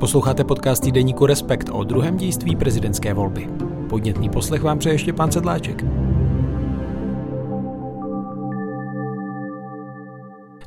Posloucháte podcast týdeníku Respekt o druhém dějství prezidentské volby. Podnětný poslech vám přeje ještě pan Sedláček.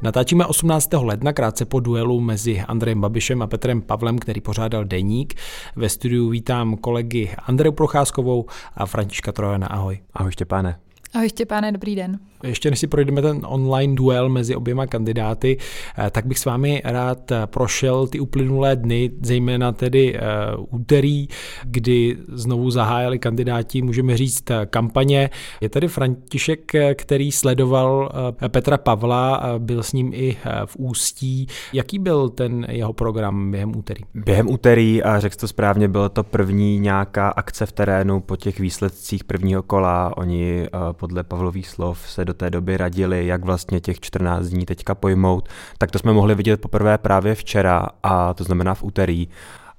Natáčíme 18. ledna krátce po duelu mezi Andrejem Babišem a Petrem Pavlem, který pořádal deník. Ve studiu vítám kolegy Andreju Procházkovou a Františka Trojana. Ahoj. Ahoj Štěpáne. Ahoj Štěpáne, dobrý den. Ještě než si projdeme ten online duel mezi oběma kandidáty, eh, tak bych s vámi rád eh, prošel ty uplynulé dny, zejména tedy uh, úterý, kdy znovu zahájili kandidáti, můžeme říct, kampaně. Je tady František, který sledoval Petra Pavla, byl s ním i v Ústí. Jaký byl ten jeho program během úterý? Během úterý, a řekl to správně, byla to první nějaká akce v terénu po těch výsledcích prvního kola. Oni podle Pavlových slov se do té doby radili, jak vlastně těch 14 dní teďka pojmout, tak to jsme mohli vidět poprvé právě včera, a to znamená v úterý.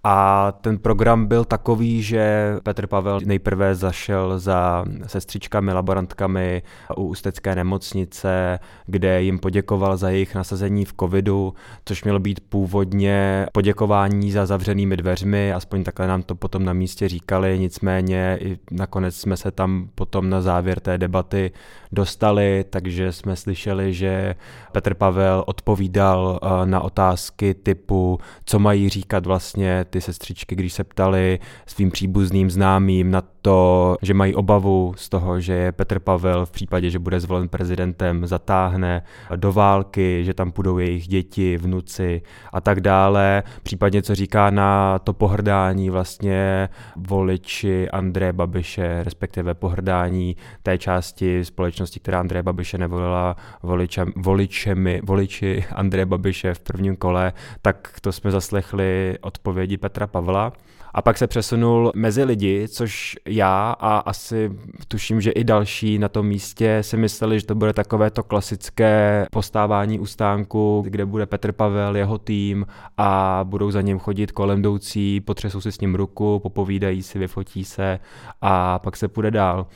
A ten program byl takový, že Petr Pavel nejprve zašel za sestřičkami, laborantkami u Ústecké nemocnice, kde jim poděkoval za jejich nasazení v covidu, což mělo být původně poděkování za zavřenými dveřmi, aspoň takhle nám to potom na místě říkali, nicméně i nakonec jsme se tam potom na závěr té debaty dostali, takže jsme slyšeli, že Petr Pavel odpovídal eh, na otázky typu, co mají říkat vlastně ty sestřičky, když se ptali svým příbuzným známým na to, že mají obavu z toho, že je Petr Pavel v případě, že bude zvolen prezidentem, zatáhne do války, že tam půjdou jejich děti, vnuci a tak dále. Případně co říká na to pohrdání vlastně voliči Andreje Babiše, respektive pohrdání té části společnosti, která Andreje Babiše nevolila voličem, voličemi, voliči Andreje Babiše v prvním kole, tak to jsme zaslechli odpovědi Petra Pavla. A pak se přesunul mezi lidi, což já a asi tuším, že i další na tom místě si mysleli, že to bude takové to klasické postávání u stánku, kde bude Petr Pavel, jeho tým a budou za ním chodit kolem jdoucí, potřesou si s ním ruku, popovídají si, vyfotí se a pak se půjde dál.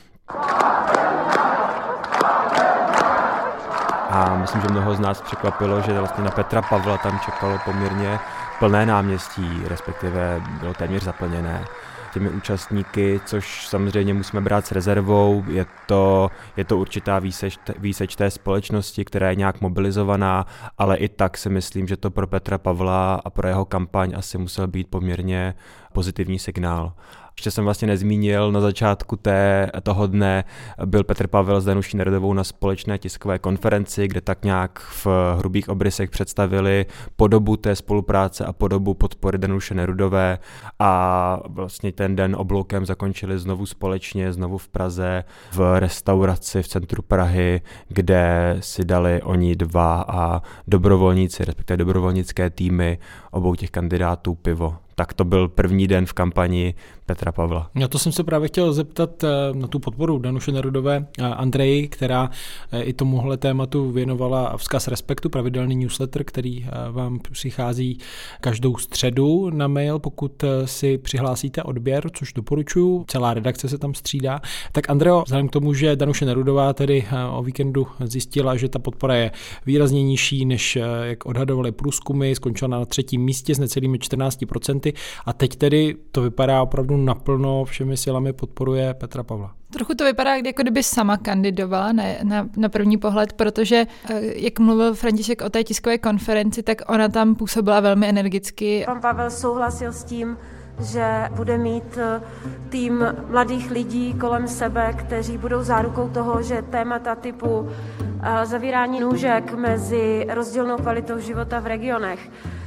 A myslím, že mnoho z nás překvapilo, že vlastně na Petra Pavla tam čekalo poměrně plné náměstí, respektive bylo téměř zaplněné těmi účastníky, což samozřejmě musíme brát s rezervou. Je to, je to určitá výseč, výseč té společnosti, která je nějak mobilizovaná, ale i tak si myslím, že to pro Petra Pavla a pro jeho kampaň asi musel být poměrně pozitivní signál. Ještě jsem vlastně nezmínil, na začátku té, toho dne byl Petr Pavel s Danuší Nerodovou na společné tiskové konferenci, kde tak nějak v hrubých obrysech představili podobu té spolupráce a podobu podpory Danuše Nerudové a vlastně ten den obloukem zakončili znovu společně, znovu v Praze, v restauraci v centru Prahy, kde si dali oni dva a dobrovolníci, respektive dobrovolnické týmy obou těch kandidátů pivo. Tak to byl první den v kampani Petra Pavla. Já to jsem se právě chtěl zeptat eh, na tu podporu Danuše Nerudové Andreji, která eh, i tomuhle tématu věnovala vzkaz Respektu, pravidelný newsletter, který eh, vám přichází každou středu na mail, pokud si přihlásíte odběr, což doporučuji, celá redakce se tam střídá. Tak Andreo, vzhledem k tomu, že Danuše Nerudová tedy o víkendu zjistila, že ta podpora je výrazně nižší, než jak odhadovali průzkumy, skončila na třetím místě s necelými 14%, a teď tedy to vypadá opravdu opravdu naplno všemi silami podporuje Petra Pavla. Trochu to vypadá, jako kdyby sama kandidovala na, na, na první pohled, protože eh, jak mluvil František o té tiskové konferenci, tak ona tam působila velmi energicky. Pan Pavel souhlasil s tím, že bude mít eh, tým mladých lidí kolem sebe, kteří budou zárukou toho, že témata typu zavírání nůžek mezi rozdílnou kvalitou života v regionech,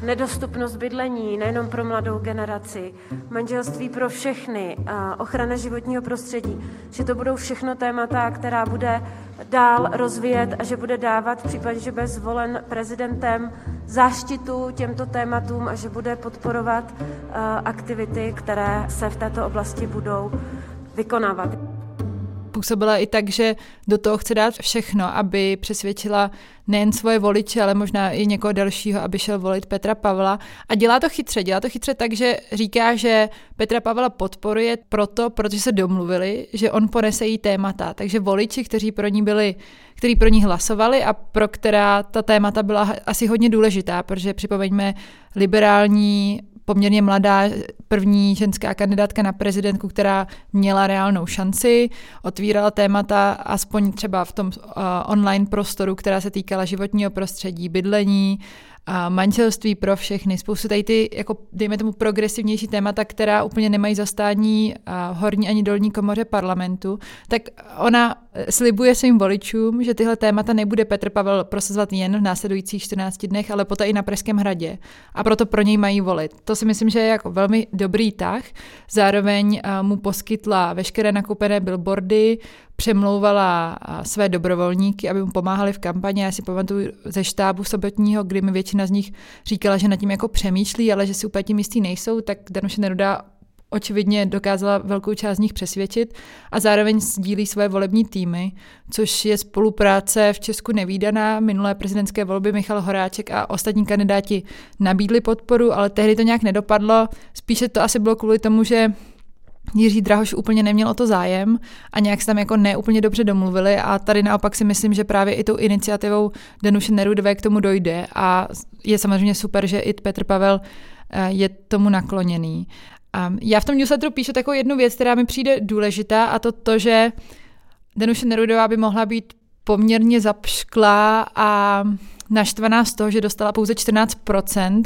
nedostupnost bydlení nejenom pro mladou generaci, manželství pro všechny, ochrana životního prostředí, že to budou všechno témata, která bude dál rozvíjet a že bude dávat v případě, že bude zvolen prezidentem záštitu těmto tématům a že bude podporovat aktivity, které se v této oblasti budou vykonávat. Působila i tak, že do toho chce dát všechno, aby přesvědčila nejen svoje voliče, ale možná i někoho dalšího, aby šel volit Petra Pavla. A dělá to chytře. Dělá to chytře tak, že říká, že Petra Pavla podporuje proto, protože se domluvili, že on ponese jí témata. Takže voliči, kteří pro ní byli, kteří pro ní hlasovali a pro která ta témata byla asi hodně důležitá, protože připomeňme liberální poměrně mladá první ženská kandidátka na prezidentku, která měla reálnou šanci, otvírala témata aspoň třeba v tom uh, online prostoru, která se týkala životního prostředí, bydlení, a manželství pro všechny, spoustu tady ty, jako dejme tomu, progresivnější témata, která úplně nemají zastání a horní ani dolní komoře parlamentu, tak ona eh, slibuje svým voličům, že tyhle témata nebude Petr Pavel prosazovat jen v následujících 14 dnech, ale poté i na Pražském hradě. A proto pro něj mají volit. To si myslím, že je jako velmi dobrý tah. Zároveň eh, mu poskytla veškeré nakoupené billboardy, přemlouvala své dobrovolníky, aby mu pomáhali v kampani. Já si pamatuju ze štábu sobotního, kdy mi většina z nich říkala, že nad tím jako přemýšlí, ale že si úplně tím jistý nejsou, tak Danuše Neruda očividně dokázala velkou část z nich přesvědčit a zároveň sdílí své volební týmy, což je spolupráce v Česku nevýdaná. Minulé prezidentské volby Michal Horáček a ostatní kandidáti nabídli podporu, ale tehdy to nějak nedopadlo. Spíše to asi bylo kvůli tomu, že Jiří Drahoš úplně neměl o to zájem a nějak se tam jako neúplně dobře domluvili a tady naopak si myslím, že právě i tou iniciativou Danuše Nerudové k tomu dojde a je samozřejmě super, že i Petr Pavel eh, je tomu nakloněný. A já v tom newsletteru píšu takovou jednu věc, která mi přijde důležitá a to to, že Danuše Nerudová by mohla být poměrně zapšklá a naštvaná z toho, že dostala pouze 14%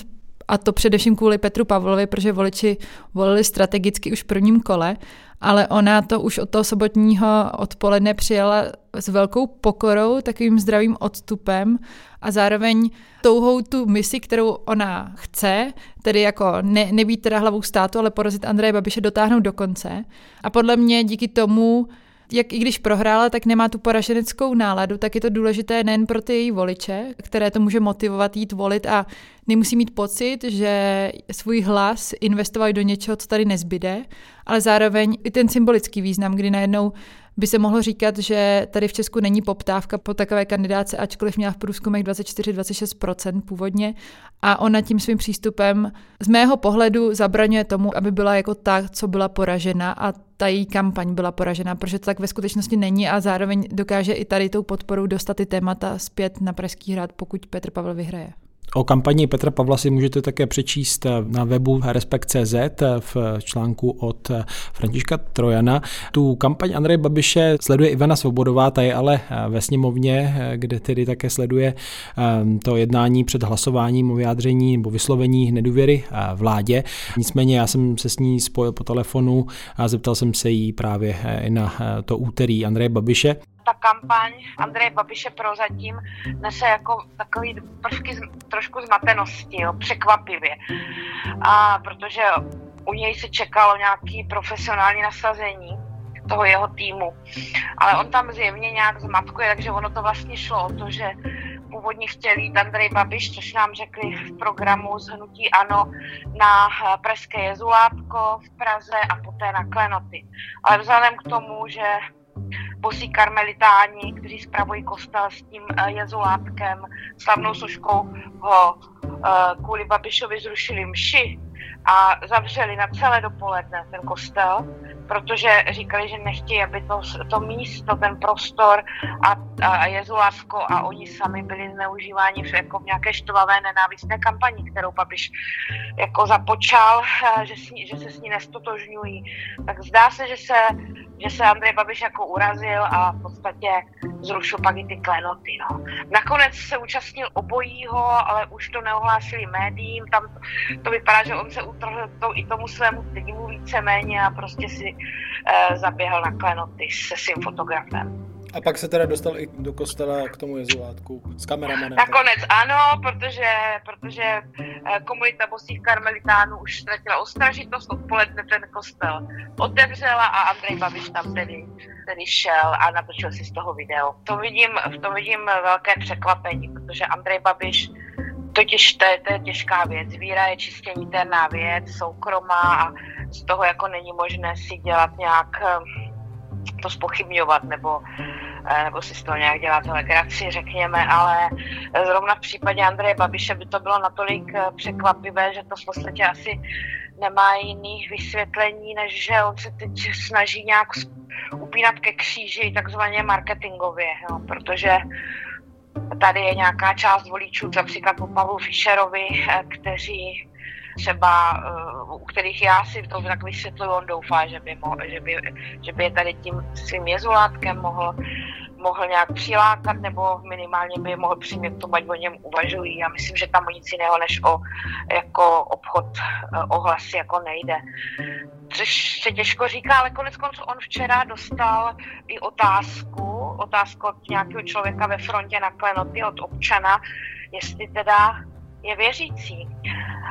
a to především kvůli Petru Pavlovi, protože voliči volili strategicky už v prvním kole, ale ona to už od toho sobotního odpoledne přijala s velkou pokorou, takovým zdravým odstupem a zároveň touhou tu misi, kterou ona chce, tedy jako ne, nebýt teda hlavou státu, ale porazit Andreje Babiše, dotáhnout do konce. A podle mě díky tomu jak i když prohrála, tak nemá tu poraženeckou náladu, tak je to důležité nejen pro ty její voliče, které to může motivovat jít volit a nemusí mít pocit, že svůj hlas investovali do něčeho, co tady nezbyde, ale zároveň i ten symbolický význam, kdy najednou by se mohlo říkat, že tady v Česku není poptávka po takové kandidáce, ačkoliv měla v průzkumech 24-26% původně. A ona tím svým přístupem z mého pohledu zabraňuje tomu, aby byla jako ta, co byla poražena a ta její kampaň byla poražena, protože to tak ve skutečnosti není a zároveň dokáže i tady tou podporou dostat ty témata zpět na Pražský hrad, pokud Petr Pavel vyhraje. O kampani Petra Pavla si můžete také přečíst na webu Respekt.cz v článku od Františka Trojana. Tu kampaň Andreje Babiše sleduje Ivana Svobodová, ta je ale ve sněmovně, kde tedy také sleduje ehm, to jednání před hlasováním o vyjádření nebo vyslovení nedůvěry vládě. Nicméně já jsem se s ní spojil po telefonu a zeptal jsem se jí právě eh, na eh, to úterý Andreje Babiše ta kampaň Andreje Babiše prozatím nese jako takový prvky trošku zmatenosti, jo, překvapivě. A protože u něj se čekalo nějaký profesionální nasazení toho jeho týmu. Ale on tam zjevně nějak zmatkuje, takže ono to vlastně šlo o to, že původně chtěl jít Andrej Babiš, což nám řekli v programu z Hnutí Ano na Pražské jezulátko v Praze a poté na Klenoty. Ale vzhledem k tomu, že bosí karmelitáni, kteří spravují kostel s tím uh, jezulátkem, slavnou soškou ho uh, kvůli Babišovi zrušili mši a zavřeli na celé dopoledne ten kostel, protože říkali, že nechtějí, aby to, to místo, ten prostor a, a Jezulásko a oni sami byli zneužíváni v, jako v nějaké štvavé nenávistné kampani, kterou Babiš jako započal, že, s ní, že se s ní nestotožňují. Tak zdá se, že se, že se Andrej Babiš jako urazil a v podstatě zrušil pak i ty klenoty. No. Nakonec se účastnil obojího, ale už to neohlásili médiím. Tam to vypadá, že on se utrhl to, i tomu svému týmu víceméně a prostě si zaběhl na klenoty se svým fotografem. A pak se teda dostal i do kostela k tomu jezulátku s kameramanem. Nakonec ano, protože, protože eh, komunita bosých karmelitánů už ztratila ostražitost, odpoledne ten kostel otevřela a Andrej Babiš tam tedy, tedy šel a natočil si z toho video. To vidím, v tom vidím velké překvapení, protože Andrej Babiš Totiž to je, to je těžká věc. Víra je čistě niterná věc, soukromá a z toho jako není možné si dělat nějak eh, to spochybňovat nebo, eh, nebo si z toho nějak dělat legraci, řekněme, ale zrovna v případě Andreje Babiše by to bylo natolik eh, překvapivé, že to v podstatě asi nemá jiných vysvětlení, než že on se teď snaží nějak upínat ke kříži takzvaně marketingově, jo, protože tady je nějaká část voličů, například po Pavlu Fischerovi, eh, kteří třeba uh, u kterých já si to tak vysvětluju, on doufá, že by, mohl, že by, že by je tady tím svým jezulátkem mohl mohl nějak přilákat nebo minimálně by je mohl přimět tomu, ať o něm uvažují. Já myslím, že tam o nic jiného než o jako obchod eh, ohlasy jako nejde. Což se těžko říká, ale konec konců on včera dostal i otázku, otázku od nějakého člověka ve frontě na klenoty, od občana, jestli teda je věřící.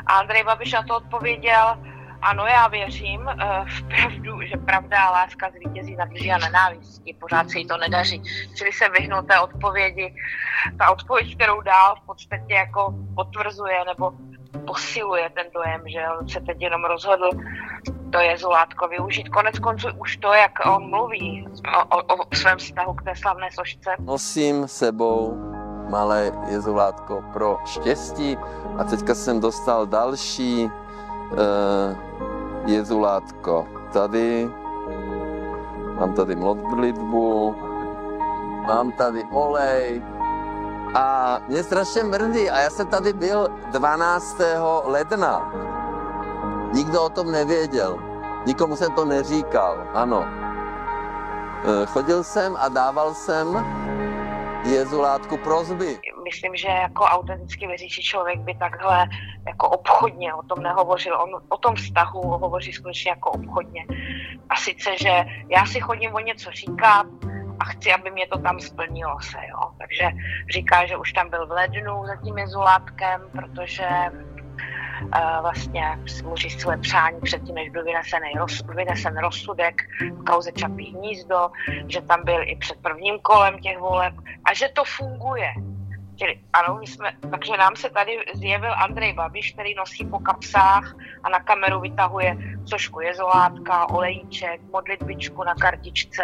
A Andrej Babiš na to odpověděl, ano, já věřím uh, v pravdu, že pravda a láska zvítězí nad lží a nenávistí. Pořád se jí to nedaří. Čili se vyhnout té odpovědi. Ta odpověď, kterou dál v podstatě jako potvrzuje nebo posiluje ten dojem, že on se teď jenom rozhodl to jezulátko využít. Konec konců už to, jak on mluví o, o, o svém vztahu k té slavné sošce. Nosím sebou malé jezulátko pro štěstí a teďka jsem dostal další uh, jezulátko tady, mám tady modlitbu, mám tady olej a mě strašně mrdí a já jsem tady byl 12. ledna. Nikdo o tom nevěděl. Nikomu jsem to neříkal, ano. Eh, chodil jsem a dával jsem jezulátku prozby. Myslím, že jako autenticky věřící člověk by takhle jako obchodně o tom nehovořil. On o tom vztahu hovoří skutečně jako obchodně. A sice, že já si chodím o něco říkat a chci, aby mě to tam splnilo se, jo. Takže říká, že už tam byl v lednu za tím jezulátkem, protože vlastně mu říct své přání předtím, než byl vynesený, vynesen rozsudek v kauze Čapí hnízdo, že tam byl i před prvním kolem těch voleb a že to funguje. Čili, ano, my jsme, takže nám se tady zjevil Andrej Babiš, který nosí po kapsách a na kameru vytahuje sošku jezolátka, olejček, modlitbičku na kartičce,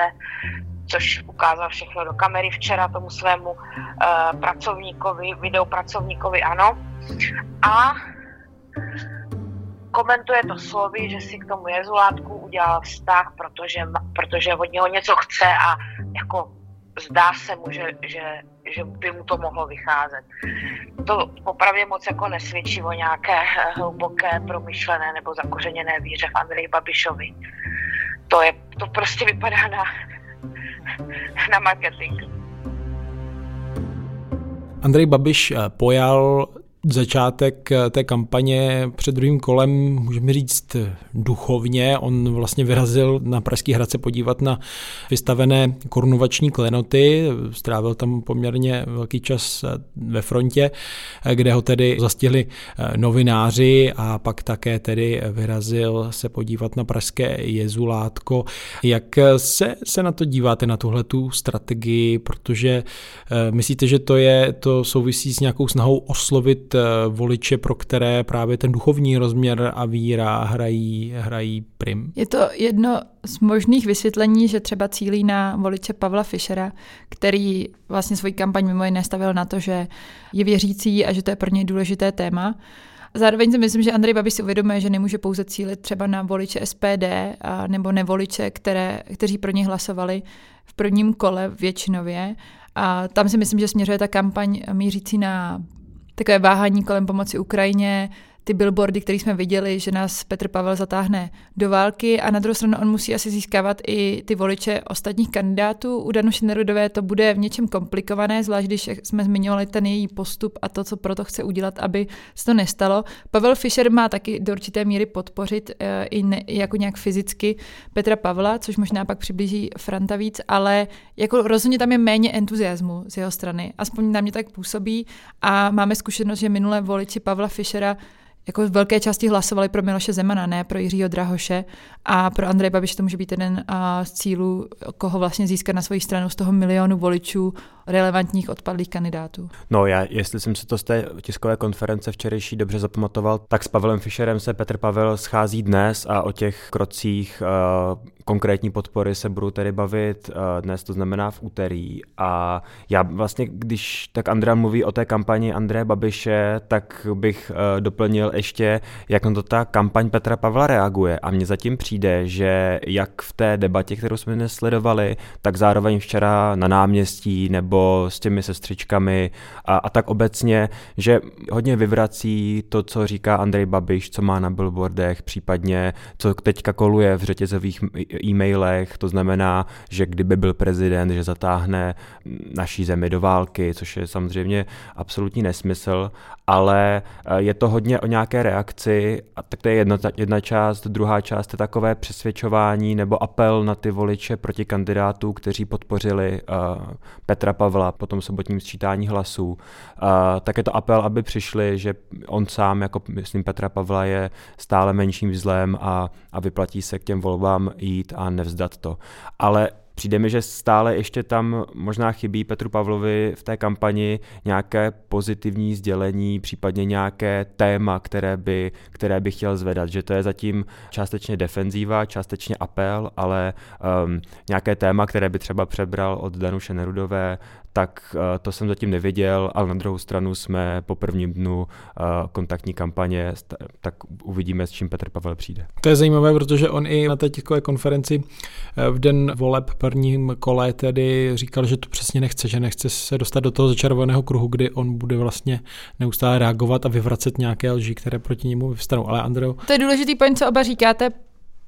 což ukázal všechno do kamery včera tomu svému uh, pracovníkovi, videopracovníkovi, ano. A komentuje to slovy, že si k tomu jezulátku udělal vztah, protože, protože od něho něco chce a jako zdá se mu, že, že, že by mu to mohlo vycházet. To popravdě moc jako nesvědčí o nějaké hluboké, promyšlené nebo zakořeněné víře v Andreji Babišovi. To, je, to prostě vypadá na, na marketing. Andrej Babiš eh, pojal začátek eh, té kampaně před druhým kolem, můžeme říct, duchovně. On vlastně vyrazil na Pražský hrad se podívat na vystavené korunovační klenoty. Strávil tam poměrně velký čas eh, ve frontě, eh, kde ho tedy zastihli novináři a pak také tedy vyrazil se podívat na Pražské jezulátko. Jak se, se na to díváte, na tuhle tu strategii, protože myslíte, že to je, to souvisí s nějakou snahou oslovit Eh, voliče, pro které právě ten duchovní rozměr a víra hrají, hrají prim. Je to jedno z možných vysvětlení, že třeba cílí na voliče Pavla Fischera, který vlastně svoji kampaň mimo jiné stavil na to, že je věřící a že to je pro něj důležité téma. Zároveň si myslím, že Andrej Babiš si uvědomuje, že nemůže pouze cílit třeba na voliče SPD a, nebo nevoliče, které, kteří pro ně hlasovali v prvním kole většinově. A tam si myslím, že směřuje ta kampaň mířící na takové váhání kolem pomoci Ukrajině, ty billboardy, které jsme viděli, že nás Petr Pavel zatáhne do války a na druhou stranu on musí asi získávat i ty voliče ostatních kandidátů. U Danuše Nerudové to bude v něčem komplikované, zvlášť když jsme zmiňovali ten její postup a to, co proto chce udělat, aby se to nestalo. Pavel Fischer má taky do určité míry podpořit e, i ne, jako nějak fyzicky Petra Pavla, což možná pak přiblíží Franta víc, ale jako rozhodně tam je méně entuziasmu z jeho strany. Aspoň na mě tak působí a máme zkušenost, že minulé voliči Pavla Fischera jako v velké části hlasovali pro Miloše Zemana, ne pro Jiřího Drahoše a pro Andreje Babiše to může být jeden z cílů, koho vlastně získat na svoji stranu z toho milionu voličů relevantních odpadlých kandidátů. No já, jestli jsem se to z té tiskové konference včerejší dobře zapamatoval, tak s Pavelem Fischerem se Petr Pavel schází dnes a o těch krocích uh, konkrétní podpory se budu tedy bavit uh, dnes, to znamená v úterý. A já vlastně, když tak Andrea mluví o té kampani Andreje Babiše, tak bych uh, doplnil ještě, jak na to ta kampaň Petra Pavla reaguje. A mně zatím přijde, že jak v té debatě, kterou jsme dnes sledovali, tak zároveň včera na náměstí nebo s těmi sestřičkami a, a tak obecně, že hodně vyvrací to, co říká Andrej Babiš, co má na billboardech, případně co teďka koluje v řetězových e-mailech, to znamená, že kdyby byl prezident, že zatáhne naší zemi do války, což je samozřejmě absolutní nesmysl, ale eh, je to hodně o nějaké reakci, a tak to je jedna, jedna část, druhá část je takové přesvědčování nebo apel na ty voliče proti kandidátů, kteří podpořili uh, Petra Pavla po tom sobotním sčítání hlasů. Uh, tak je to apel, aby přišli, že on sám, jako myslím Petra Pavla, je stále menším zlem a, a vyplatí se k těm volbám jít a nevzdat to. Ale Přijde mi, že stále ještě tam možná chybí Petru Pavlovi v té kampani nějaké pozitivní sdělení, případně nějaké téma, které by, které by chtěl zvedat, že to je zatím částečně defenzíva, částečně apel, ale um, nějaké téma, které by třeba přebral od Danuše Nerudové, tak uh, to jsem zatím neviděl, ale na druhou stranu jsme po prvním dnu uh, kontaktní kampaně, tak uvidíme, s čím Petr Pavel přijde. To je zajímavé, protože on i na té tiskové konferenci uh, v den voleb prvním kole tedy říkal, že to přesně nechce, že nechce se dostat do toho začarovaného kruhu, kdy on bude vlastně neustále reagovat a vyvracet nějaké lži, které proti němu vyvstanou. Ale Andreu... To je důležitý point, co oba říkáte,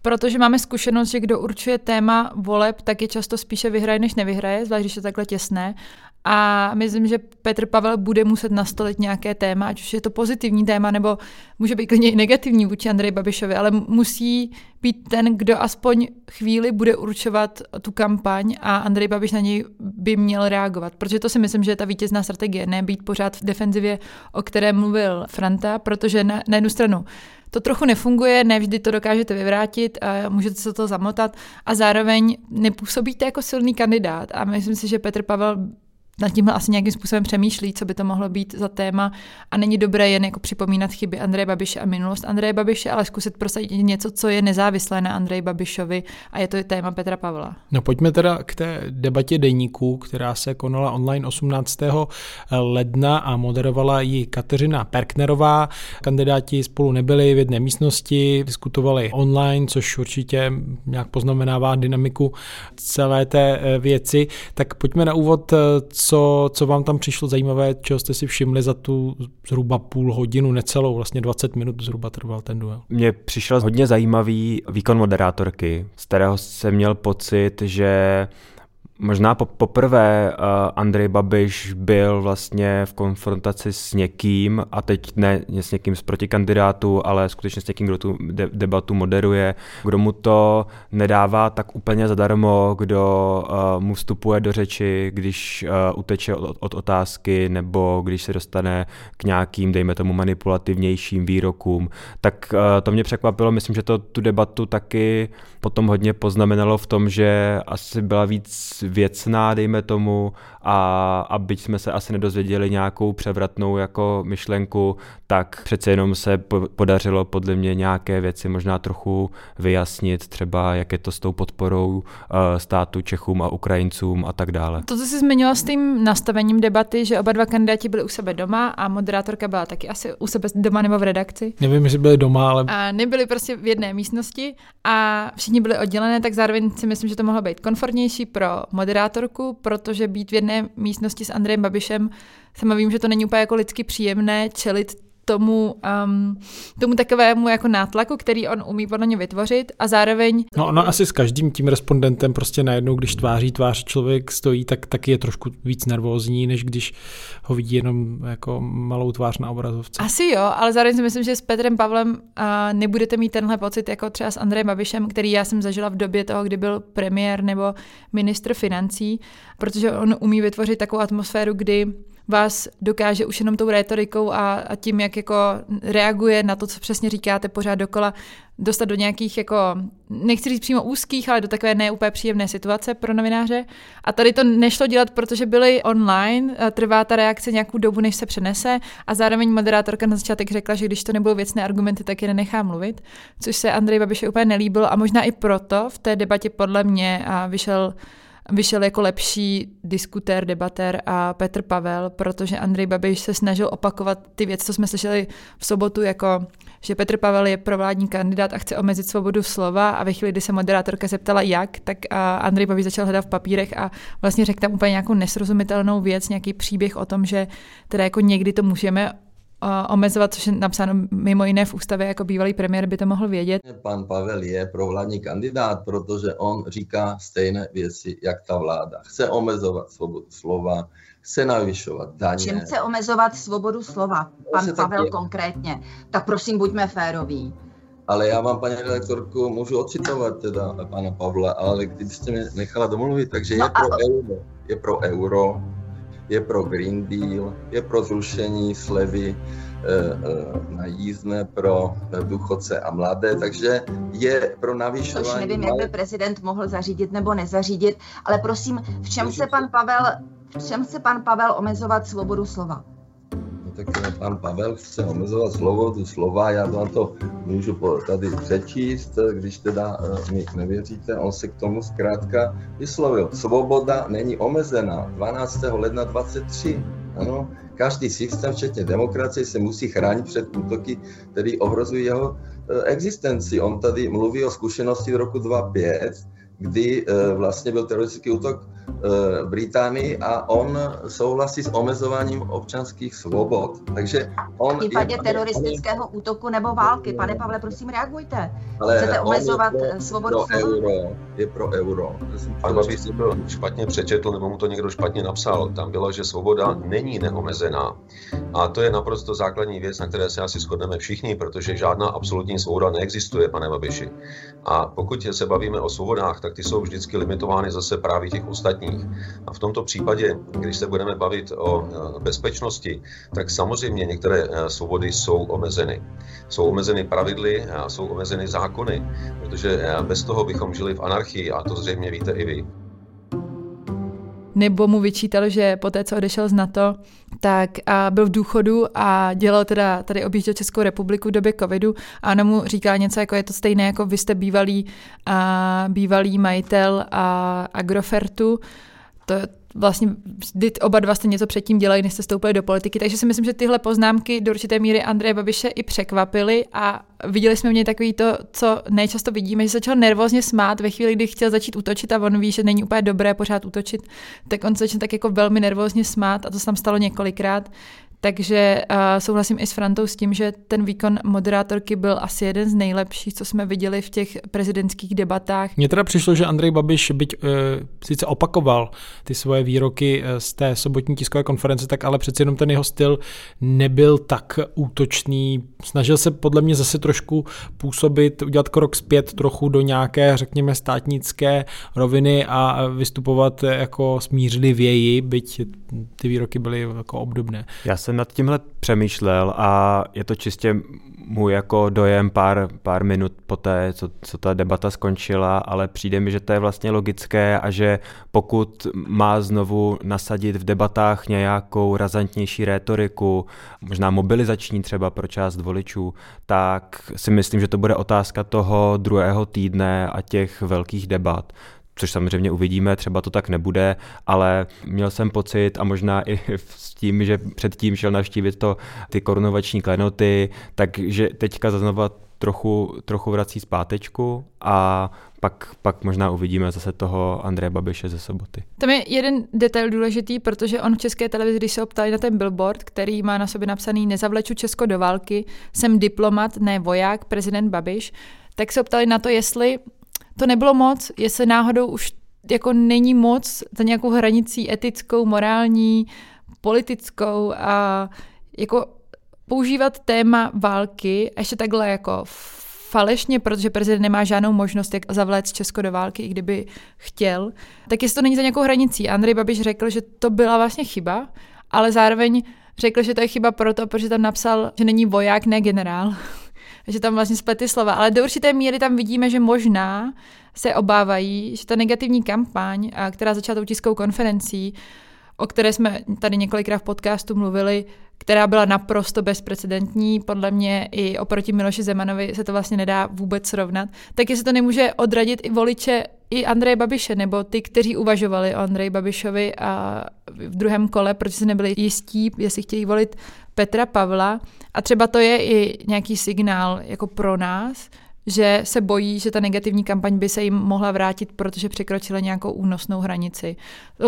Protože máme zkušenost, že kdo určuje téma voleb, tak je často spíše vyhraje, než nevyhraje, zvlášť když je takhle těsné. A myslím, že Petr Pavel bude muset nastolit nějaké téma, ať už je to pozitivní téma, nebo může být klidně i negativní vůči Andreji Babišovi, ale musí být ten, kdo aspoň chvíli bude určovat tu kampaň a Andrej Babiš na něj by měl reagovat. Protože to si myslím, že je ta vítězná strategie, ne být pořád v defenzivě, o které mluvil Franta, protože na, na jednu stranu to trochu nefunguje, ne vždy to dokážete vyvrátit, a můžete se to zamotat a zároveň nepůsobíte jako silný kandidát. A myslím si, že Petr Pavel nad tímhle asi nějakým způsobem přemýšlí, co by to mohlo být za téma a není dobré jen jako připomínat chyby Andreje Babiše a minulost Andreje Babiše, ale zkusit prosadit něco, co je nezávislé na Andreji Babišovi a je to téma Petra Pavla. No pojďme teda k té debatě deníků, která se konala online 18. ledna a moderovala ji Kateřina Perknerová. Kandidáti spolu nebyli v jedné místnosti, diskutovali online, což určitě nějak poznamenává dynamiku celé té eh, věci. Tak pojďme na úvod, co, co vám tam přišlo zajímavé, čeho jste si všimli za tu zhruba půl hodinu, necelou, vlastně 20 minut zhruba trval ten duel? Mně přišel hodně zajímavý výkon moderátorky, z kterého jsem měl pocit, že Možná po, poprvé uh, Andrej Babiš byl vlastně v konfrontaci s někým, a teď ne s někým z protikandidátů, ale skutečně s někým, kdo tu de- debatu moderuje, kdo mu to nedává tak úplně zadarmo, kdo uh, mu vstupuje do řeči, když uh, uteče od, od otázky, nebo když se dostane k nějakým, dejme tomu, manipulativnějším výrokům. Tak uh, to mě překvapilo, myslím, že to tu debatu taky potom hodně poznamenalo v tom, že asi byla víc věcná, dejme tomu, a, a byť jsme se asi nedozvěděli nějakou převratnou jako myšlenku, tak přece jenom se po, podařilo podle mě nějaké věci možná trochu vyjasnit, třeba jak je to s tou podporou uh, státu Čechům a Ukrajincům a tak dále. To, co jsi zmiňoval s tím nastavením debaty, že oba dva kandidáti byli u sebe doma a moderátorka byla taky asi u sebe doma nebo v redakci. Nevím, jestli byli doma, ale... A nebyli prostě v jedné místnosti a všichni byli oddělené, tak zároveň si myslím, že to mohlo být komfortnější pro moderátorku, protože být v jedné místnosti s Andrejem Babišem, sama vím, že to není úplně jako lidsky příjemné čelit tomu, um, tomu takovému jako nátlaku, který on umí podle mě vytvořit a zároveň... No ono asi s každým tím respondentem prostě najednou, když tváří tvář člověk stojí, tak taky je trošku víc nervózní, než když ho vidí jenom jako malou tvář na obrazovce. Asi jo, ale zároveň si myslím, že s Petrem Pavlem uh, nebudete mít tenhle pocit jako třeba s Andrejem Babišem, který já jsem zažila v době toho, kdy byl premiér nebo ministr financí, protože on umí vytvořit takovou atmosféru, kdy vás dokáže už jenom tou rétorikou a, a tím, jak jako reaguje na to, co přesně říkáte pořád dokola, dostat do nějakých jako, nechci říct přímo úzkých, ale do takové neúplně příjemné situace pro novináře. A tady to nešlo dělat, protože byly online, trvá ta reakce nějakou dobu, než se přenese a zároveň moderátorka na začátek řekla, že když to nebudou věcné argumenty, tak je nenechá mluvit, což se Andrej Babiše úplně nelíbilo a možná i proto v té debatě podle mě vyšel vyšel jako lepší diskutér, debatér a Petr Pavel, protože Andrej Babiš se snažil opakovat ty věci, co jsme slyšeli v sobotu, jako že Petr Pavel je provládní kandidát a chce omezit svobodu slova a ve chvíli, kdy se moderátorka zeptala jak, tak Andrej Babiš začal hledat v papírech a vlastně řekl tam úplně nějakou nesrozumitelnou věc, nějaký příběh o tom, že teda jako někdy to můžeme omezovat, což je napsáno mimo jiné v ústavě, jako bývalý premiér by to mohl vědět. Pan Pavel je provládní kandidát, protože on říká stejné věci, jak ta vláda. Chce omezovat svobodu slova, chce navyšovat daně. Čím chce omezovat svobodu slova? Pan Pavel taky... konkrétně. Tak prosím, buďme féroví. Ale já vám, paní redaktorku, můžu ocitovat teda pana Pavla, ale kdybyste mě nechala domluvit, takže no je pro a... euro, je pro euro, je pro Green Deal, je pro zrušení slevy eh, eh, na jízdné pro důchodce a mladé, takže je pro navýšování... Což nevím, jak by prezident mohl zařídit nebo nezařídit, ale prosím, v čem se pan Pavel, v čem se pan Pavel omezovat svobodu slova? Tak pan Pavel chce omezovat slovo, tu slova, já vám to můžu tady přečíst, když teda eh, mi nevěříte, on se k tomu zkrátka vyslovil. Svoboda není omezená 12. ledna 23. Ano, každý systém, včetně demokracie, se musí chránit před útoky, které ohrozují jeho eh, existenci. On tady mluví o zkušenosti z roku 2005, kdy eh, vlastně byl teroristický útok Británii a on souhlasí s omezováním občanských svobod. Takže on... V případě je, teroristického on, útoku nebo války. Pane Pavle, prosím, reagujte. Ale Chcete omezovat je pro, svobodu pro euro, je pro euro. Pan Babiš si byl špatně přečetl, nebo mu to někdo špatně napsal. Tam bylo, že svoboda není neomezená. A to je naprosto základní věc, na které se asi shodneme všichni, protože žádná absolutní svoboda neexistuje, pane Babiši. A pokud se bavíme o svobodách, tak ty jsou vždycky limitovány zase právě těch ostatních. A v tomto případě, když se budeme bavit o e, bezpečnosti, tak samozřejmě některé e, svobody jsou omezeny. Jsou omezeny pravidly a jsou omezeny zákony, protože e, bez toho bychom žili v anarchii a to zřejmě víte i vy nebo mu vyčítal, že po té, co odešel z NATO, tak a byl v důchodu a dělal teda, tady objížděl Českou republiku v době covidu a ona mu říká něco, jako je to stejné, jako vy jste bývalý, a, bývalý majitel a Agrofertu, to, vlastně oba dva jste něco předtím dělali, než jste stoupili do politiky, takže si myslím, že tyhle poznámky do určité míry Andreje Babiše i překvapily a viděli jsme v něj takový to, co nejčasto vidíme, že začal nervózně smát ve chvíli, kdy chtěl začít útočit a on ví, že není úplně dobré pořád útočit, tak on se tak jako velmi nervózně smát a to se tam stalo několikrát. Takže uh, souhlasím i s Frantou s tím, že ten výkon moderátorky byl asi jeden z nejlepších, co jsme viděli v těch prezidentských debatách. Mně teda přišlo, že Andrej Babiš, byť uh, sice opakoval ty svoje výroky uh, z té sobotní tiskové konference, tak ale přeci jenom ten jeho styl nebyl tak útočný. Snažil se podle mě zase trošku působit, udělat krok zpět trochu do nějaké, řekněme, státnické roviny a vystupovat jako smířlivěji, byť ty výroky byly jako obdobné. Já jsem nad tímhle přemýšlel a je to čistě můj jako dojem pár, pár minut po té, co, co ta debata skončila, ale přijde mi, že to je vlastně logické a že pokud má znovu nasadit v debatách nějakou razantnější rétoriku, možná mobilizační třeba pro část voličů, tak si myslím, že to bude otázka toho druhého týdne a těch velkých debat což samozřejmě uvidíme, třeba to tak nebude, ale měl jsem pocit a možná i s tím, že předtím šel navštívit to ty korunovační klenoty, takže teďka znova trochu, trochu vrací zpátečku a pak, pak možná uvidíme zase toho Andreje Babiše ze soboty. Tam je jeden detail důležitý, protože on v české televizi, když se optali na ten billboard, který má na sobě napsaný Nezavleču Česko do války, jsem diplomat, ne voják, prezident Babiš, tak se optali na to, jestli to nebylo moc, jestli náhodou už jako není moc za nějakou hranicí etickou, morální, politickou a jako používat téma války ještě takhle jako falešně, protože prezident nemá žádnou možnost, jak zavléct Česko do války, i kdyby chtěl, tak jestli to není za nějakou hranicí. Andrej Babiš řekl, že to byla vlastně chyba, ale zároveň řekl, že to je chyba proto, protože tam napsal, že není voják, ne generál že tam vlastně splety slova, ale do určité míry tam vidíme, že možná se obávají, že ta negativní kampaň, která začala tou tiskovou konferencí, o které jsme tady několikrát v podcastu mluvili, která byla naprosto bezprecedentní, podle mě i oproti Miloši Zemanovi se to vlastně nedá vůbec srovnat, tak jestli to nemůže odradit i voliče i Andreje Babiše, nebo ty, kteří uvažovali o Andreji Babišovi a v druhém kole, protože se nebyli jistí, jestli chtějí volit Petra Pavla. A třeba to je i nějaký signál jako pro nás, že se bojí, že ta negativní kampaň by se jim mohla vrátit, protože překročila nějakou únosnou hranici.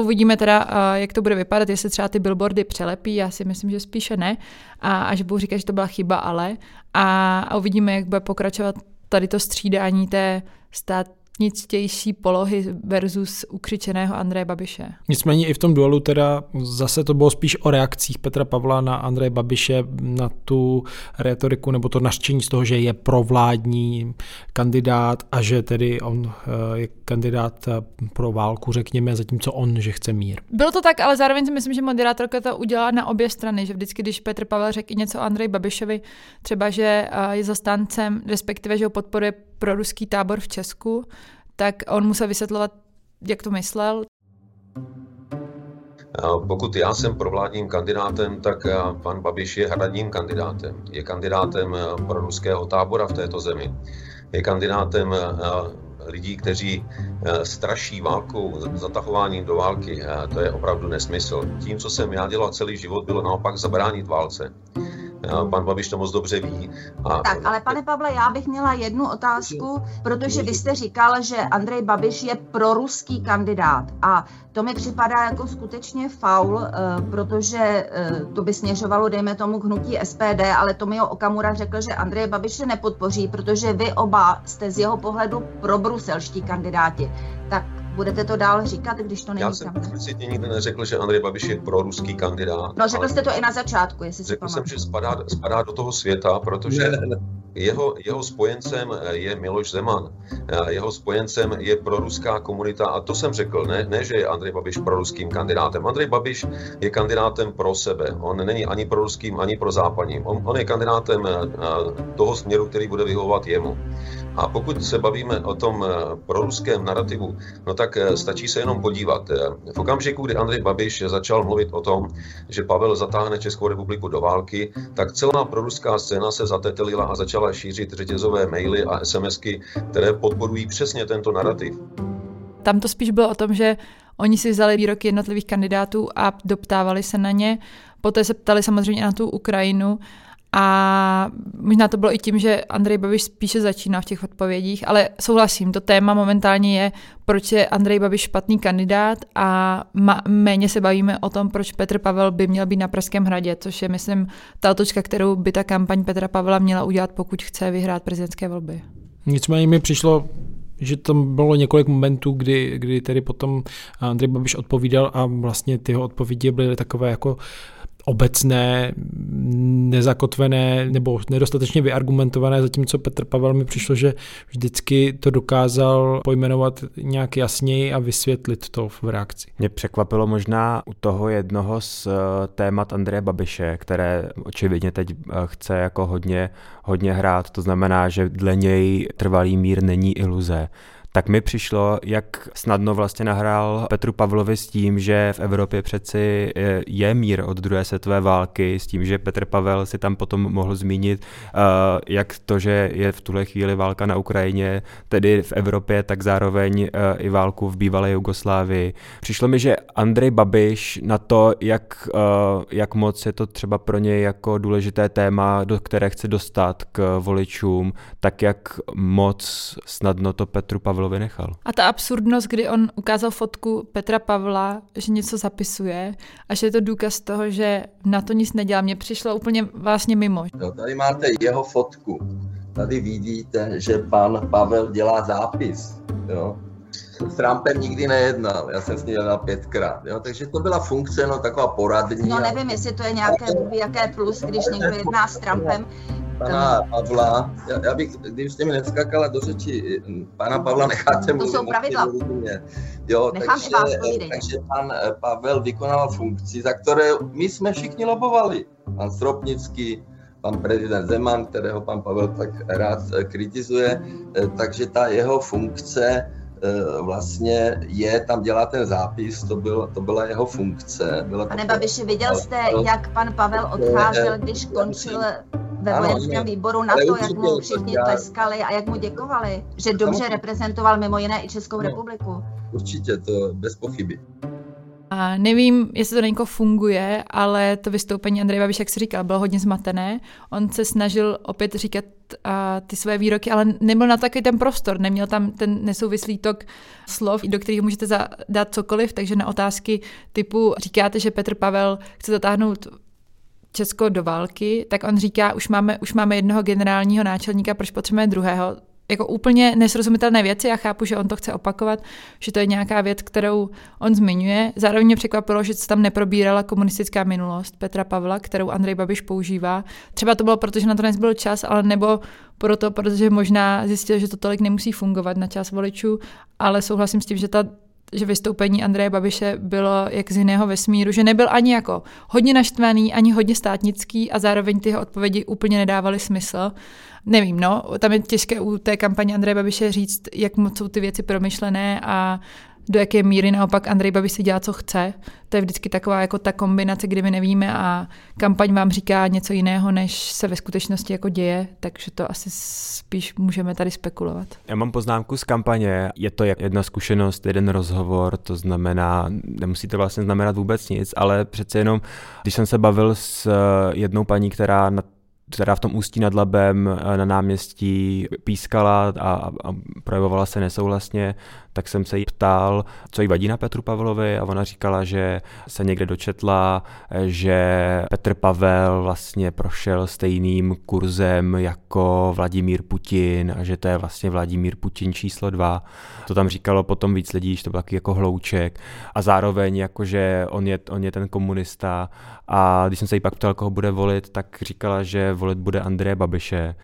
Uvidíme teda, jak to bude vypadat, jestli třeba ty billboardy přelepí, já si myslím, že spíše ne, a až budou říkat, že to byla chyba, ale. A, a uvidíme, jak bude pokračovat tady to střídání té stát, nictější polohy versus ukřičeného Andreje Babiše. Nicméně i v tom duelu teda zase to bylo spíš o reakcích Petra Pavla na Andreje Babiše, na tu retoriku nebo to naštění z toho, že je provládní kandidát a že tedy on eh, je kandidát eh, pro válku, řekněme, zatímco on, že chce mír. Bylo to tak, ale zároveň si myslím, že moderátorka to udělala na obě strany, že vždycky, když Petr Pavel řekl něco o Andreji Babišovi, třeba, že eh, je zastáncem, respektive, že ho podporuje pro ruský tábor v Česku, tak on musel vysvětlovat, jak to myslel. Pokud já jsem provládním kandidátem, tak pan Babiš je hradním kandidátem. Je kandidátem pro ruského tábora v této zemi. Je kandidátem lidí, kteří straší válkou, zatahováním do války. To je opravdu nesmysl. Tím, co jsem já dělal celý život, bylo naopak zabránit válce. Pan Babiš to moc dobře ví. A... Tak, ale pane Pavle, já bych měla jednu otázku, protože vy jste říkal, že Andrej Babiš je proruský kandidát a to mi připadá jako skutečně faul, eh, protože eh, to by směřovalo, dejme tomu, k hnutí SPD, ale Tomio Okamura řekl, že Andrej Babiše nepodpoří, protože vy oba jste z jeho pohledu pro bruselští kandidáti. Tak Budete to dál říkat, když to není Já jsem explicitně nikdy neřekl, že Andrej Babiš je pro ruský kandidát. No řekl jste to i na začátku, jestli Řekl jsem, že spadá, spadá do toho světa, protože ne, ne. Jeho, jeho spojencem je Miloš Zeman. Jeho spojencem je proruská komunita a to jsem řekl, ne, ne že je Andrej Babiš proruským kandidátem. Andrej Babiš je kandidátem pro sebe. On není ani pro ruským, ani pro západním. On, on je kandidátem toho směru, který bude vyhovovat jemu. A pokud se bavíme o tom eh, proruském narrativu, no tak eh, stačí se jenom podívat. Eh, v okamžiku, kdy Andrej Babiš začal mluvit o tom, že Pavel zatáhne Českou republiku do války, tak celá proruská scéna se zatetelila a začala šířit řetězové maily a SMSky, které podporují přesně tento narrativ. Tam to spíš bylo o tom, že oni si vzali výroky jednotlivých kandidátů a doptávali se na ně. Poté se ptali samozřejmě na tu Ukrajinu a možná to bylo i tím, že Andrej Babiš spíše začíná v těch odpovědích, ale souhlasím, to téma momentálně je, proč je Andrej Babiš špatný kandidát a ma- méně se bavíme o tom, proč Petr Pavel by měl být na Pražském hradě, což je, myslím, ta otočka, kterou by ta kampaň Petra Pavla měla udělat, pokud chce vyhrát prezidentské volby. Nicméně mi přišlo že tam bylo několik momentů, kdy, kdy tedy potom Andrej Babiš odpovídal a vlastně ty jeho odpovědi byly takové jako obecné, nezakotvené nebo nedostatečně vyargumentované, zatímco Petr Pavel mi přišlo, že vždycky to dokázal pojmenovat nějak jasněji a vysvětlit to v reakci. Mě překvapilo možná u toho jednoho z eh, témat Andreje Babiše, které očividně teď eh, chce jako hodně, hodně hrát, to znamená, že dle něj trvalý mír není iluze tak mi přišlo, jak snadno vlastně nahrál Petru Pavlovi s tím, že v Evropě přeci je mír od druhé světové války, s tím, že Petr Pavel si tam potom mohl zmínit, eh, jak to, že je v tuhle chvíli válka na Ukrajině, tedy v Evropě, tak zároveň eh, i válku v bývalé Jugoslávii. Přišlo mi, že Andrej Babiš na to, jak, jak moc je to třeba pro něj jako důležité téma, do které chce dostat k voličům, tak jak moc snadno to Petru Pavlovi Pavlovi nechal. A ta absurdnost, kdy on ukázal fotku Petra Pavla, že něco zapisuje a že je to důkaz toho, že na to nic nedělá, mně přišlo úplně vlastně mimo. Jo, tady máte jeho fotku. Tady vidíte, že pan Pavel dělá zápis. Jo? s Trumpem nikdy nejednal, já jsem s ním jednal pětkrát, jo? takže to byla funkce, no taková poradní. No nevím, jestli to je nějaké jaké plus, když někdo jedná s Trumpem, pana Pavla, já, já bych, když jste mi neskakala do řeči, pana Pavla necháte mluvit. To jsou pravidla. Jo, Nechám takže, vás, takže pan eh, Pavel vykonal funkci, za které my jsme všichni lobovali. Pan Stropnický, pan prezident Zeman, kterého pan Pavel tak rád eh, kritizuje, eh, takže ta jeho funkce vlastně je, tam dělá ten zápis, to, byl, to byla jeho funkce. Byla Pane Babiši, viděl jste, jak pan Pavel odcházel, když končil ve vojenském výboru na to, jak mu všichni tleskali a jak mu děkovali, že dobře reprezentoval mimo jiné i Českou no, republiku. Určitě, to bez pochyby. A nevím, jestli to někoho funguje, ale to vystoupení Andrej Babiš, jak si říkal, bylo hodně zmatené. On se snažil opět říkat a, ty své výroky, ale nebyl na takový ten prostor, neměl tam ten nesouvislý tok slov, do kterých můžete dát cokoliv, takže na otázky typu říkáte, že Petr Pavel chce zatáhnout Česko do války, tak on říká, už máme, už máme jednoho generálního náčelníka, proč potřebujeme druhého jako úplně nesrozumitelné věci. Já chápu, že on to chce opakovat, že to je nějaká věc, kterou on zmiňuje. Zároveň mě překvapilo, že se tam neprobírala komunistická minulost Petra Pavla, kterou Andrej Babiš používá. Třeba to bylo, protože na to nezbyl čas, ale nebo proto, protože možná zjistil, že to tolik nemusí fungovat na čas voličů, ale souhlasím s tím, že ta že vystoupení Andreje Babiše bylo jak z jiného vesmíru, že nebyl ani jako hodně naštvaný, ani hodně státnický a zároveň ty jeho odpovědi úplně nedávaly smysl. Nevím, no, tam je těžké u té kampaně Andreje Babiše říct, jak moc jsou ty věci promyšlené a do jaké míry naopak Andrej Babiš si dělá, co chce. To je vždycky taková jako ta kombinace, kdy my nevíme a kampaň vám říká něco jiného, než se ve skutečnosti jako děje, takže to asi spíš můžeme tady spekulovat. Já mám poznámku z kampaně, je to jedna zkušenost, jeden rozhovor, to znamená, nemusí to vlastně znamenat vůbec nic, ale přece jenom, když jsem se bavil s jednou paní, která na která v tom ústí nad Labem eh, na náměstí pískala a, a projevovala se nesouhlasně, tak jsem se jí ptal, co jí vadí na Petru Pavlovi a ona říkala, že se někde dočetla, že Petr Pavel vlastně prošel stejným kurzem jako Vladimír Putin a že to je vlastně Vladimír Putin číslo dva. To tam říkalo potom víc lidí, že to byl taky jako hlouček a zároveň jako, že on je, on je ten komunista a když jsem se jí pak ptal, koho bude volit, tak říkala, že volit bude Andreje Babiše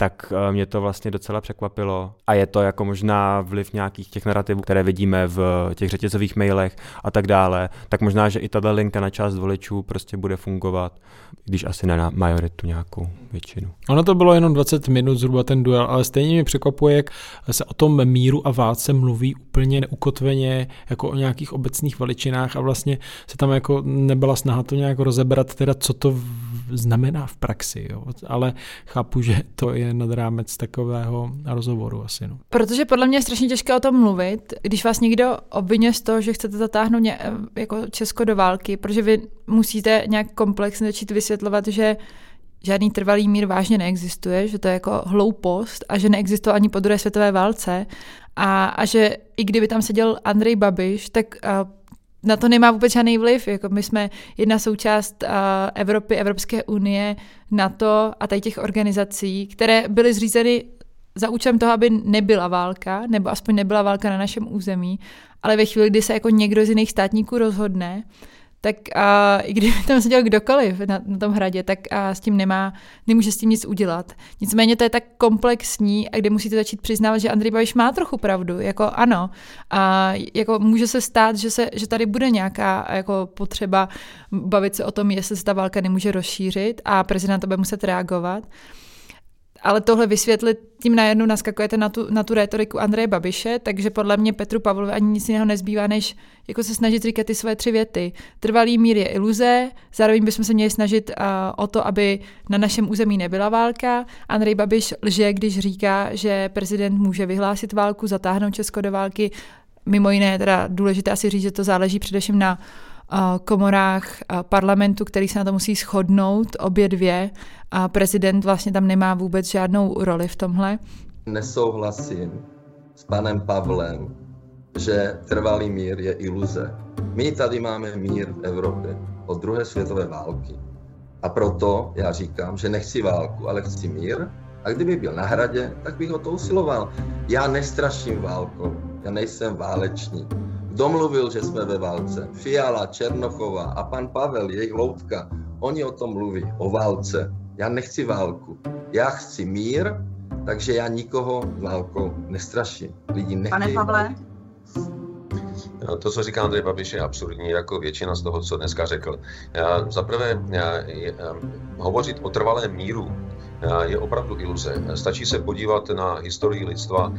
tak eh, mě to vlastně docela překvapilo. A je to jako možná vliv nějakých těch narrativů, které vidíme v těch řetězových mailech a tak dále. Tak možná, že i tato linka na část voličů prostě bude fungovat, když asi ne na majoritu nějakou většinu. Ono to bylo jenom 20 minut zhruba ten duel, ale stejně mě překvapuje, jak se o tom míru a válce mluví úplně neukotveně, jako o nějakých obecných veličinách a vlastně se tam jako nebyla snaha to nějak rozebrat, teda co to znamená v praxi, jo. ale chápu, že to je nad rámec takového rozhovoru asi. No. Protože podle mě je strašně těžké o tom mluvit, když vás někdo obvinuje z toho, že chcete zatáhnout ně, jako Česko do války, protože vy musíte nějak komplexně začít vysvětlovat, že žádný trvalý mír vážně neexistuje, že to je jako hloupost a že neexistoval ani po druhé světové válce a, a že i kdyby tam seděl Andrej Babiš, tak na to nemá vůbec žádný vliv. Jako my jsme jedna součást uh, Evropy, Evropské unie, NATO a tady těch organizací, které byly zřízeny za účelem toho, aby nebyla válka, nebo aspoň nebyla válka na našem území, ale ve chvíli, kdy se jako někdo z jiných státníků rozhodne, tak a, i kdyby tam seděl kdokoliv na, na tom hradě, tak a, s tím nemá, nemůže s tím nic udělat. Nicméně to je tak komplexní, a kde musíte začít přiznávat, že Andrej Babiš má trochu pravdu. Jako ano, a jako může se stát, že, se, že tady bude nějaká jako potřeba bavit se o tom, jestli se ta válka nemůže rozšířit a prezident to bude muset reagovat ale tohle vysvětlit, tím najednou naskakujete na tu, na tu retoriku Andreje Babiše, takže podle mě Petru Pavlovi ani nic jiného nezbývá, než jako se snažit říkat ty své tři věty. Trvalý mír je iluze, zároveň bychom se měli snažit uh, o to, aby na našem území nebyla válka. Andrej Babiš lže, když říká, že prezident může vyhlásit válku, zatáhnout Česko do války. Mimo jiné, teda důležité asi říct, že to záleží především na komorách parlamentu, který se na to musí shodnout, obě dvě. A prezident vlastně tam nemá vůbec žádnou roli v tomhle. Nesouhlasím s panem Pavlem, že trvalý mír je iluze. My tady máme mír v Evropě od druhé světové války. A proto já říkám, že nechci válku, ale chci mír. A kdyby byl na hradě, tak bych ho to usiloval. Já nestraším válkou, já nejsem válečník domluvil, že jsme ve válce. Fiala, Černochová a pan Pavel, jejich loutka, oni o tom mluví, o válce. Já nechci válku. Já chci mír, takže já nikoho válkou nestraším. Lidi nechtějí Pane Pavle? To, co říká Andrej Babiš, je absurdní, jako většina z toho, co dneska řekl. Za prvé, hovořit o trvalém míru je opravdu iluze. Stačí se podívat na historii lidstva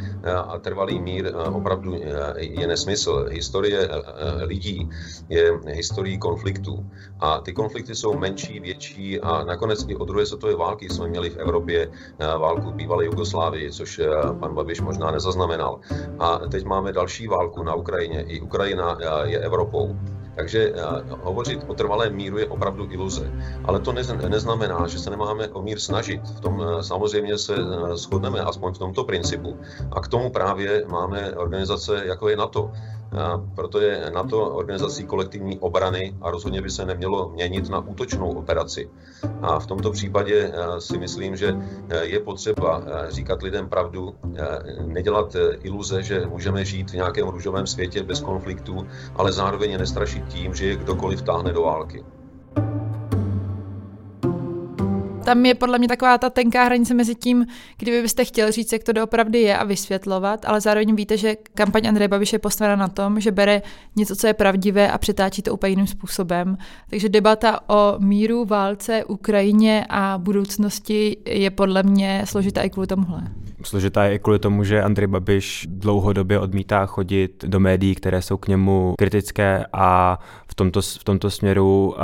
a trvalý mír opravdu je nesmysl. Historie lidí je historií konfliktů. A ty konflikty jsou menší, větší a nakonec i od druhé světové války jsme měli v Evropě válku bývalé Jugoslávii, což pan Babiš možná nezaznamenal. A teď máme další válku na Ukrajině. I Ukrajina je Evropou. Takže eh, hovořit o trvalém míru je opravdu iluze. Ale to neznamená, že se nemáme o mír snažit. V tom eh, samozřejmě se eh, shodneme aspoň v tomto principu. A k tomu právě máme organizace, jako je NATO. Proto je NATO organizací kolektivní obrany a rozhodně by se nemělo měnit na útočnou operaci. A v tomto případě si myslím, že je potřeba říkat lidem pravdu, nedělat iluze, že můžeme žít v nějakém růžovém světě bez konfliktů, ale zároveň nestrašit tím, že je kdokoliv táhne do války. Tam je podle mě taková ta tenká hranice mezi tím, kdyby byste chtěl říct, jak to doopravdy je a vysvětlovat, ale zároveň víte, že kampaň Andreje Babiše je postavena na tom, že bere něco, co je pravdivé a přetáčí to úplně jiným způsobem. Takže debata o míru, válce, Ukrajině a budoucnosti je podle mě složitá i kvůli tomuhle. Složitá je i kvůli tomu, že Andrej Babiš dlouhodobě odmítá chodit do médií, které jsou k němu kritické a v tomto, v tomto směru uh,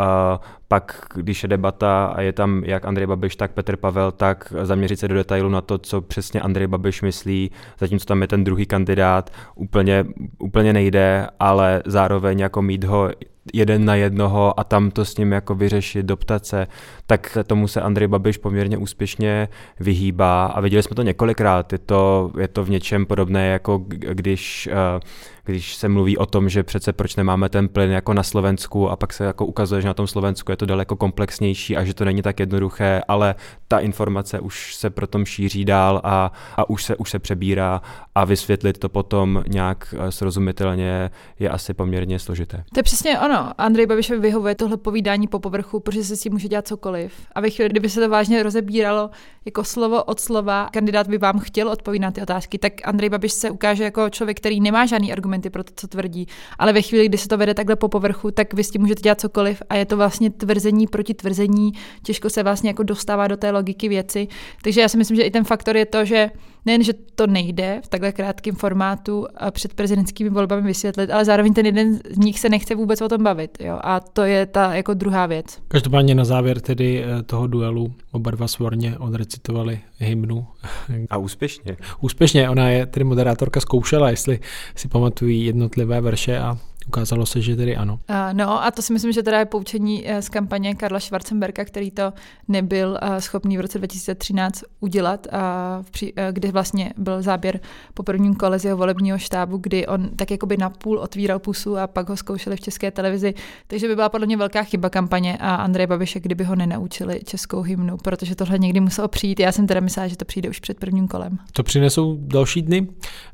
pak, když je debata a je tam jak Andrej Babiš, tak Petr Pavel, tak zaměřit se do detailu na to, co přesně Andrej Babiš myslí, zatímco tam je ten druhý kandidát, úplně, úplně nejde, ale zároveň jako mít ho jeden na jednoho a tam to s ním jako vyřešit, doptat se, tak tomu se Andrej Babiš poměrně úspěšně vyhýbá a viděli jsme to několikrát. Je to, je to v něčem podobné, jako když uh, když se mluví o tom, že přece proč nemáme ten plyn jako na Slovensku a pak se jako ukazuje, že na tom Slovensku je to daleko komplexnější a že to není tak jednoduché, ale ta informace už se pro tom šíří dál a, a už, se, už se přebírá a vysvětlit to potom nějak eh, srozumitelně je asi poměrně složité. To je přesně ono. Andrej Babišovi vyhovuje tohle povídání po povrchu, protože se s tím může dělat cokoliv. A ve chvíli, kdyby se to vážně rozebíralo jako slovo od slova, kandidát by vám chtěl odpovídat na ty otázky, tak Andrej Babiš se ukáže jako člověk, který nemá žádný argument argumenty pro to, co tvrdí. Ale ve chvíli, kdy se to vede takhle po povrchu, tak vy s tím můžete dělat cokoliv a je to vlastně tvrzení proti tvrzení, těžko se vlastně jako dostává do té logiky věci. Takže já si myslím, že i ten faktor je to, že nejen, že to nejde v takhle krátkém formátu před prezidentskými volbami vysvětlit, ale zároveň ten jeden z nich se nechce vůbec o tom bavit. Jo? A to je ta jako druhá věc. Každopádně na závěr tedy eh, toho duelu oba dva svorně odrecitovali hymnu. A úspěšně. Úspěšně, ona je tedy moderátorka zkoušela, jestli si pamatují jednotlivé verše a Ukázalo se, že tedy ano. Uh, no a to si myslím, že teda je poučení eh, z kampaně Karla Schwarzenberga, který to nebyl uh, schopný v roce 2013 udělat, uh, kdy vlastně byl záběr po prvním kole z jeho volebního štábu, kdy on tak jakoby napůl otvíral pusu a pak ho zkoušeli v české televizi. Takže by byla podle mě velká chyba kampaně a Andrej Babiše, kdyby ho nenaučili českou hymnu, protože tohle někdy muselo přijít. Já jsem teda myslela, že to přijde už před prvním kolem. To přinesou další dny.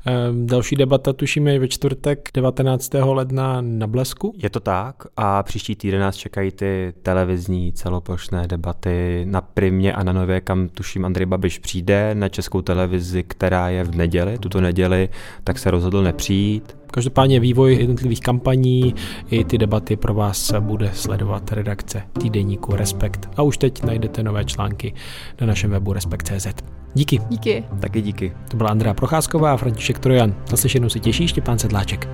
Ehm, další debata tušíme ve čtvrtek 19. ledna na, na blesku? Je to tak a příští týden nás čekají ty televizní celoplošné debaty na Primě a na Nově, kam tuším Andrej Babiš přijde, na českou televizi, která je v neděli, tuto neděli, tak se rozhodl nepřijít. Každopádně vývoj jednotlivých kampaní i ty debaty pro vás bude sledovat redakce týdeníku Respekt. A už teď najdete nové články na našem webu Respekt.cz. Díky. Díky. Taky díky. To byla Andrea Procházková a František Trojan. Zase jednou se těší Štěpán Sedláček.